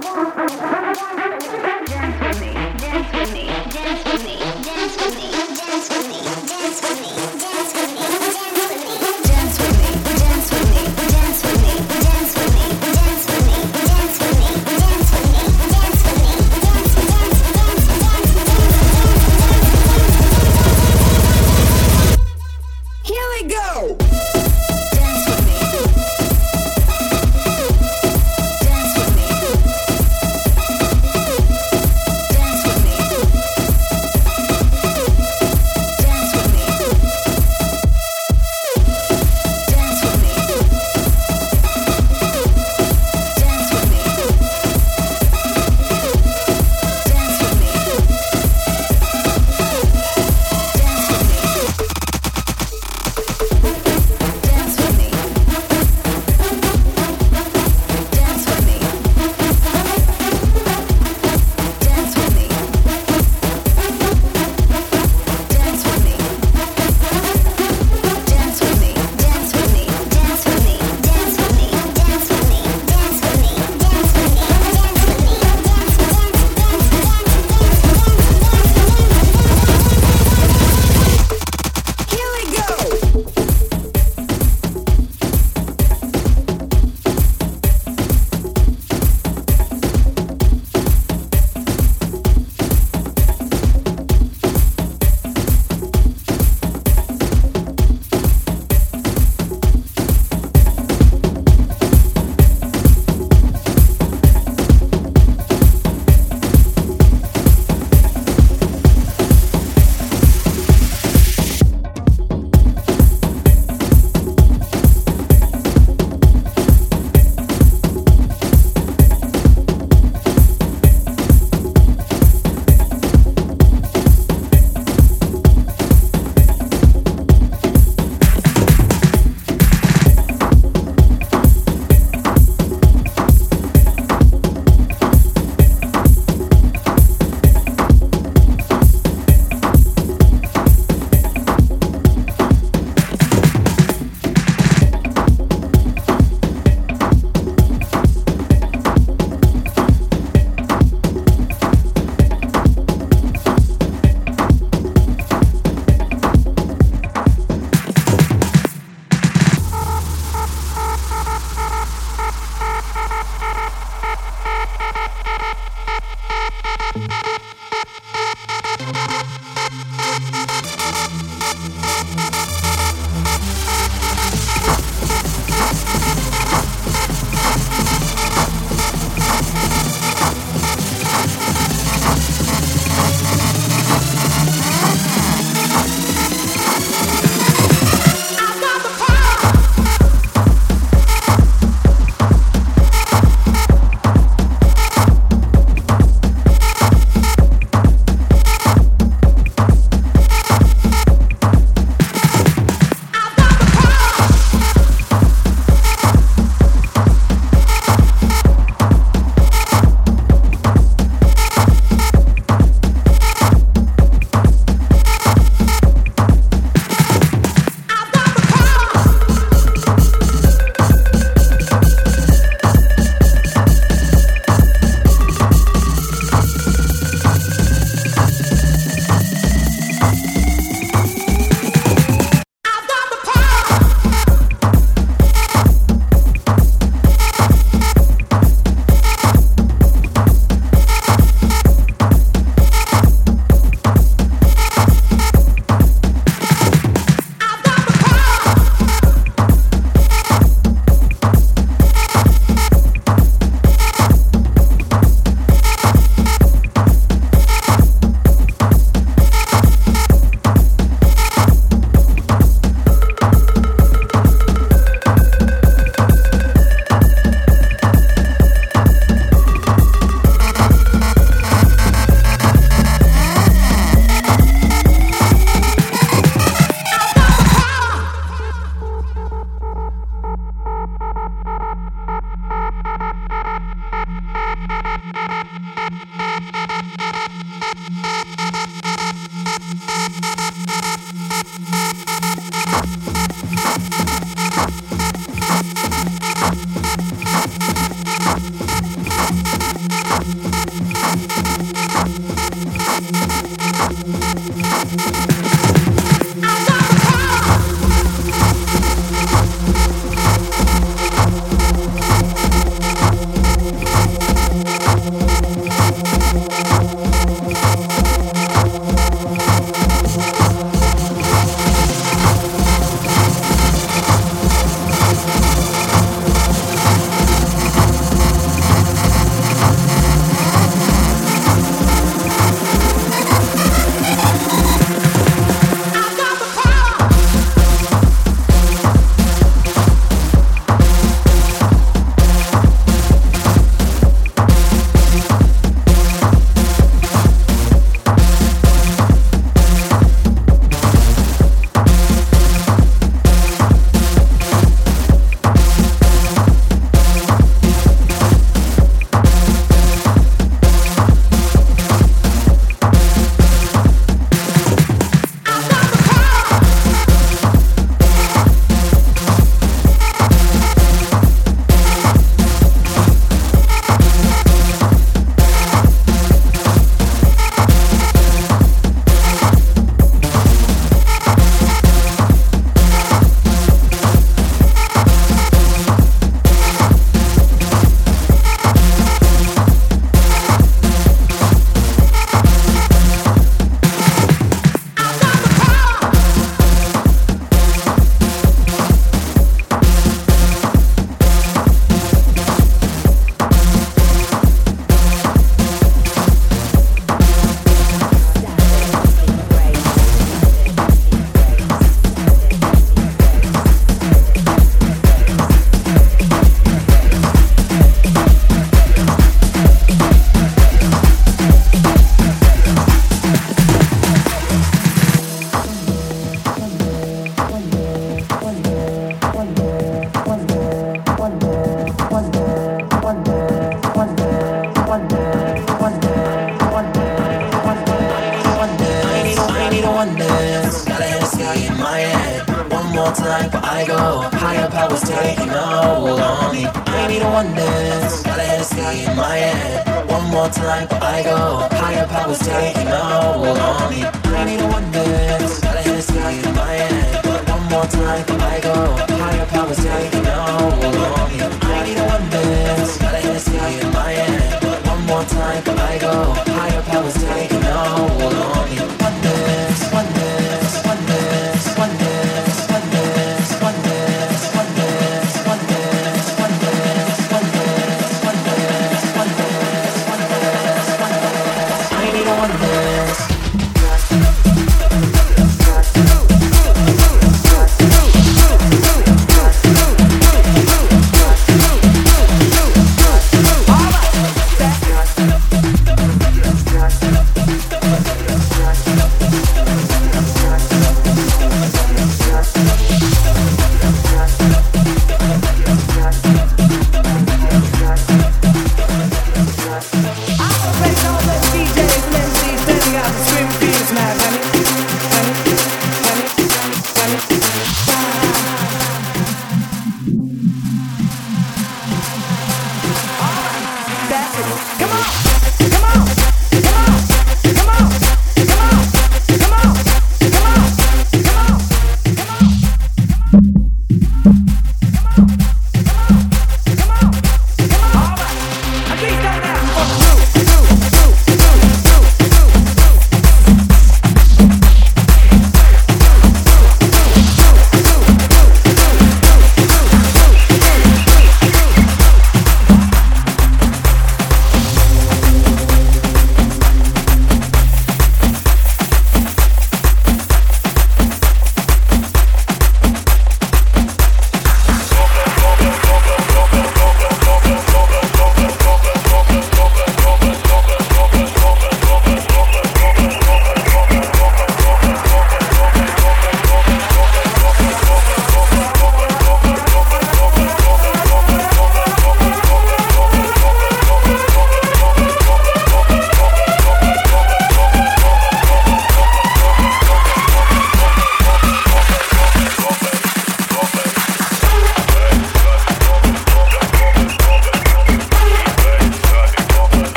Dance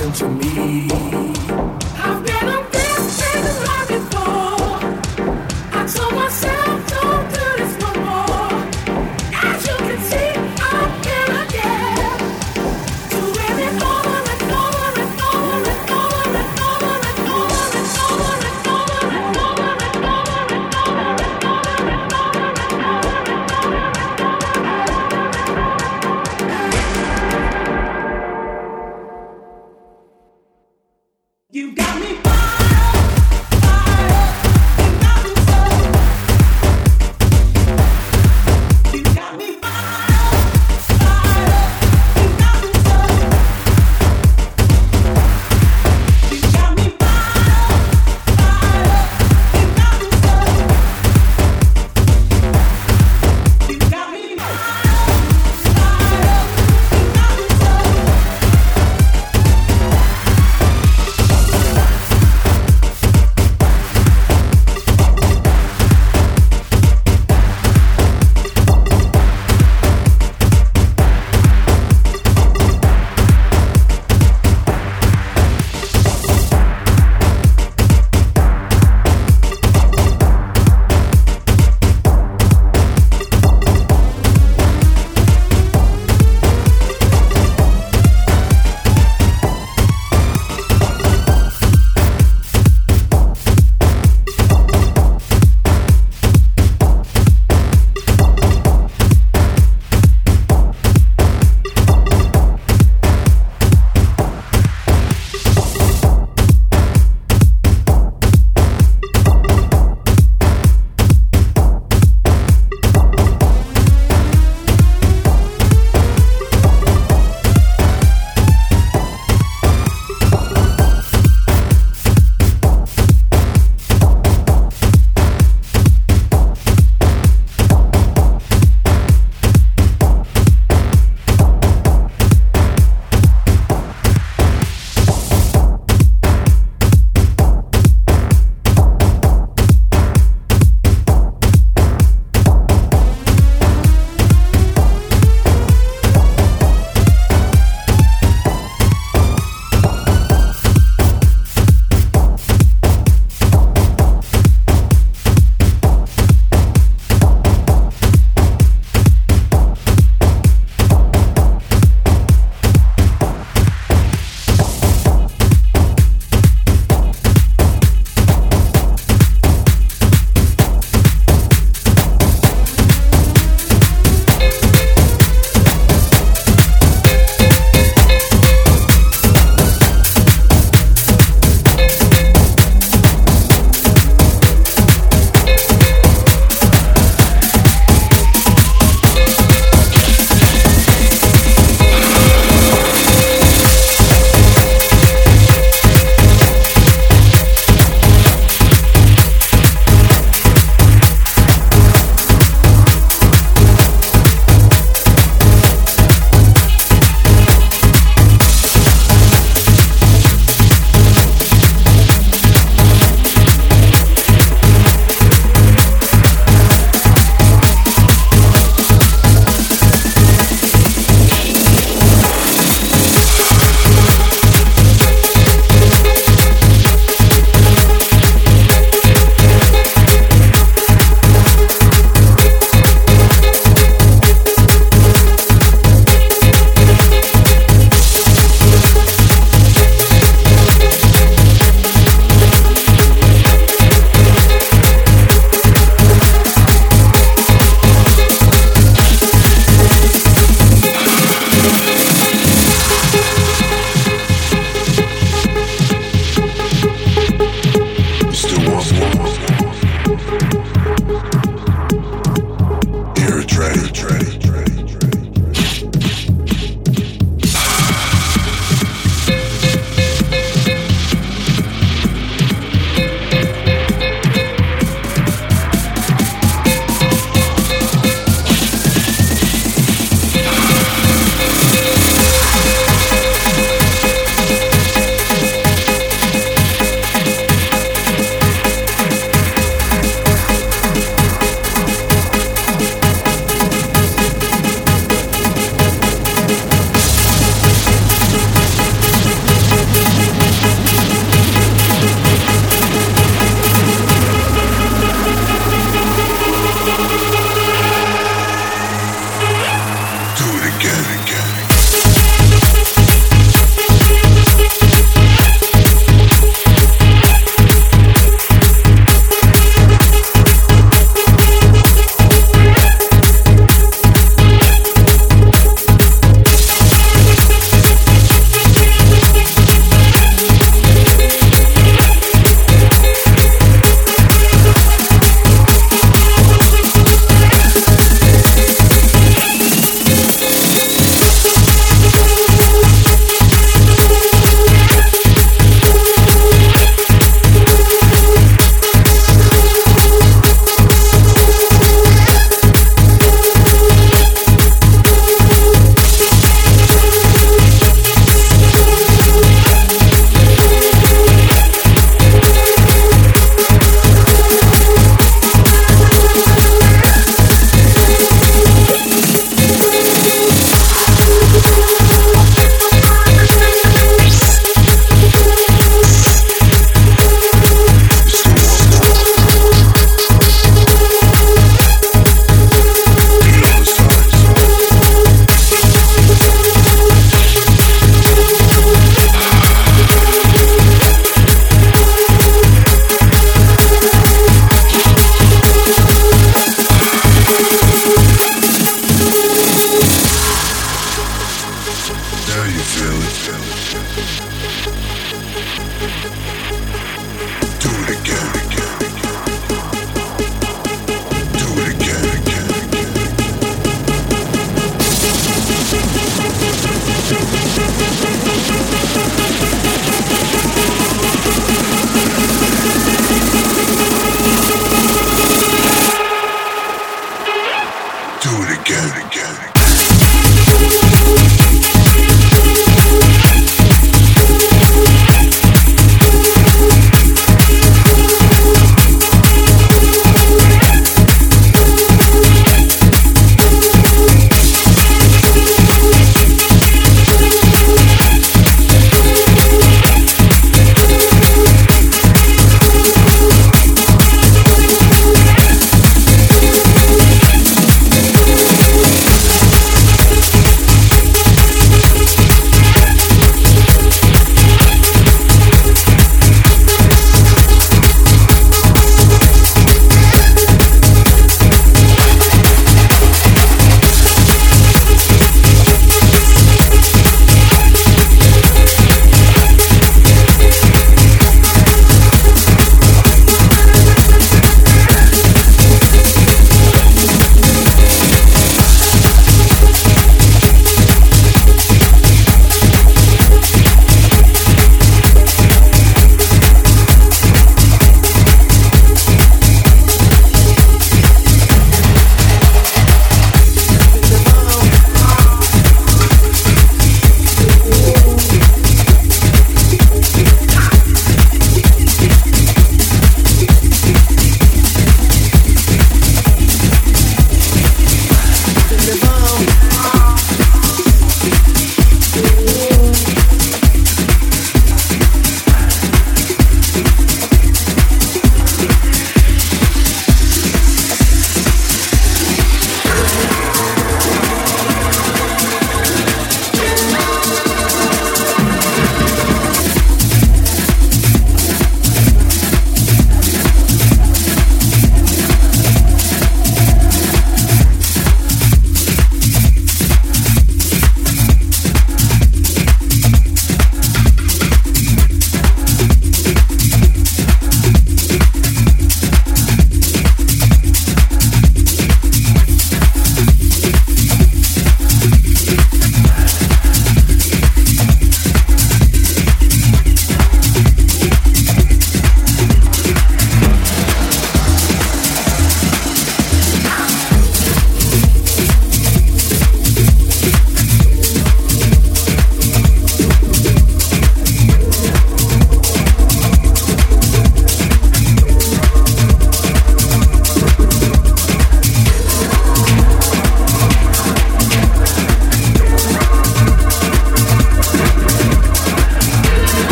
Listen to me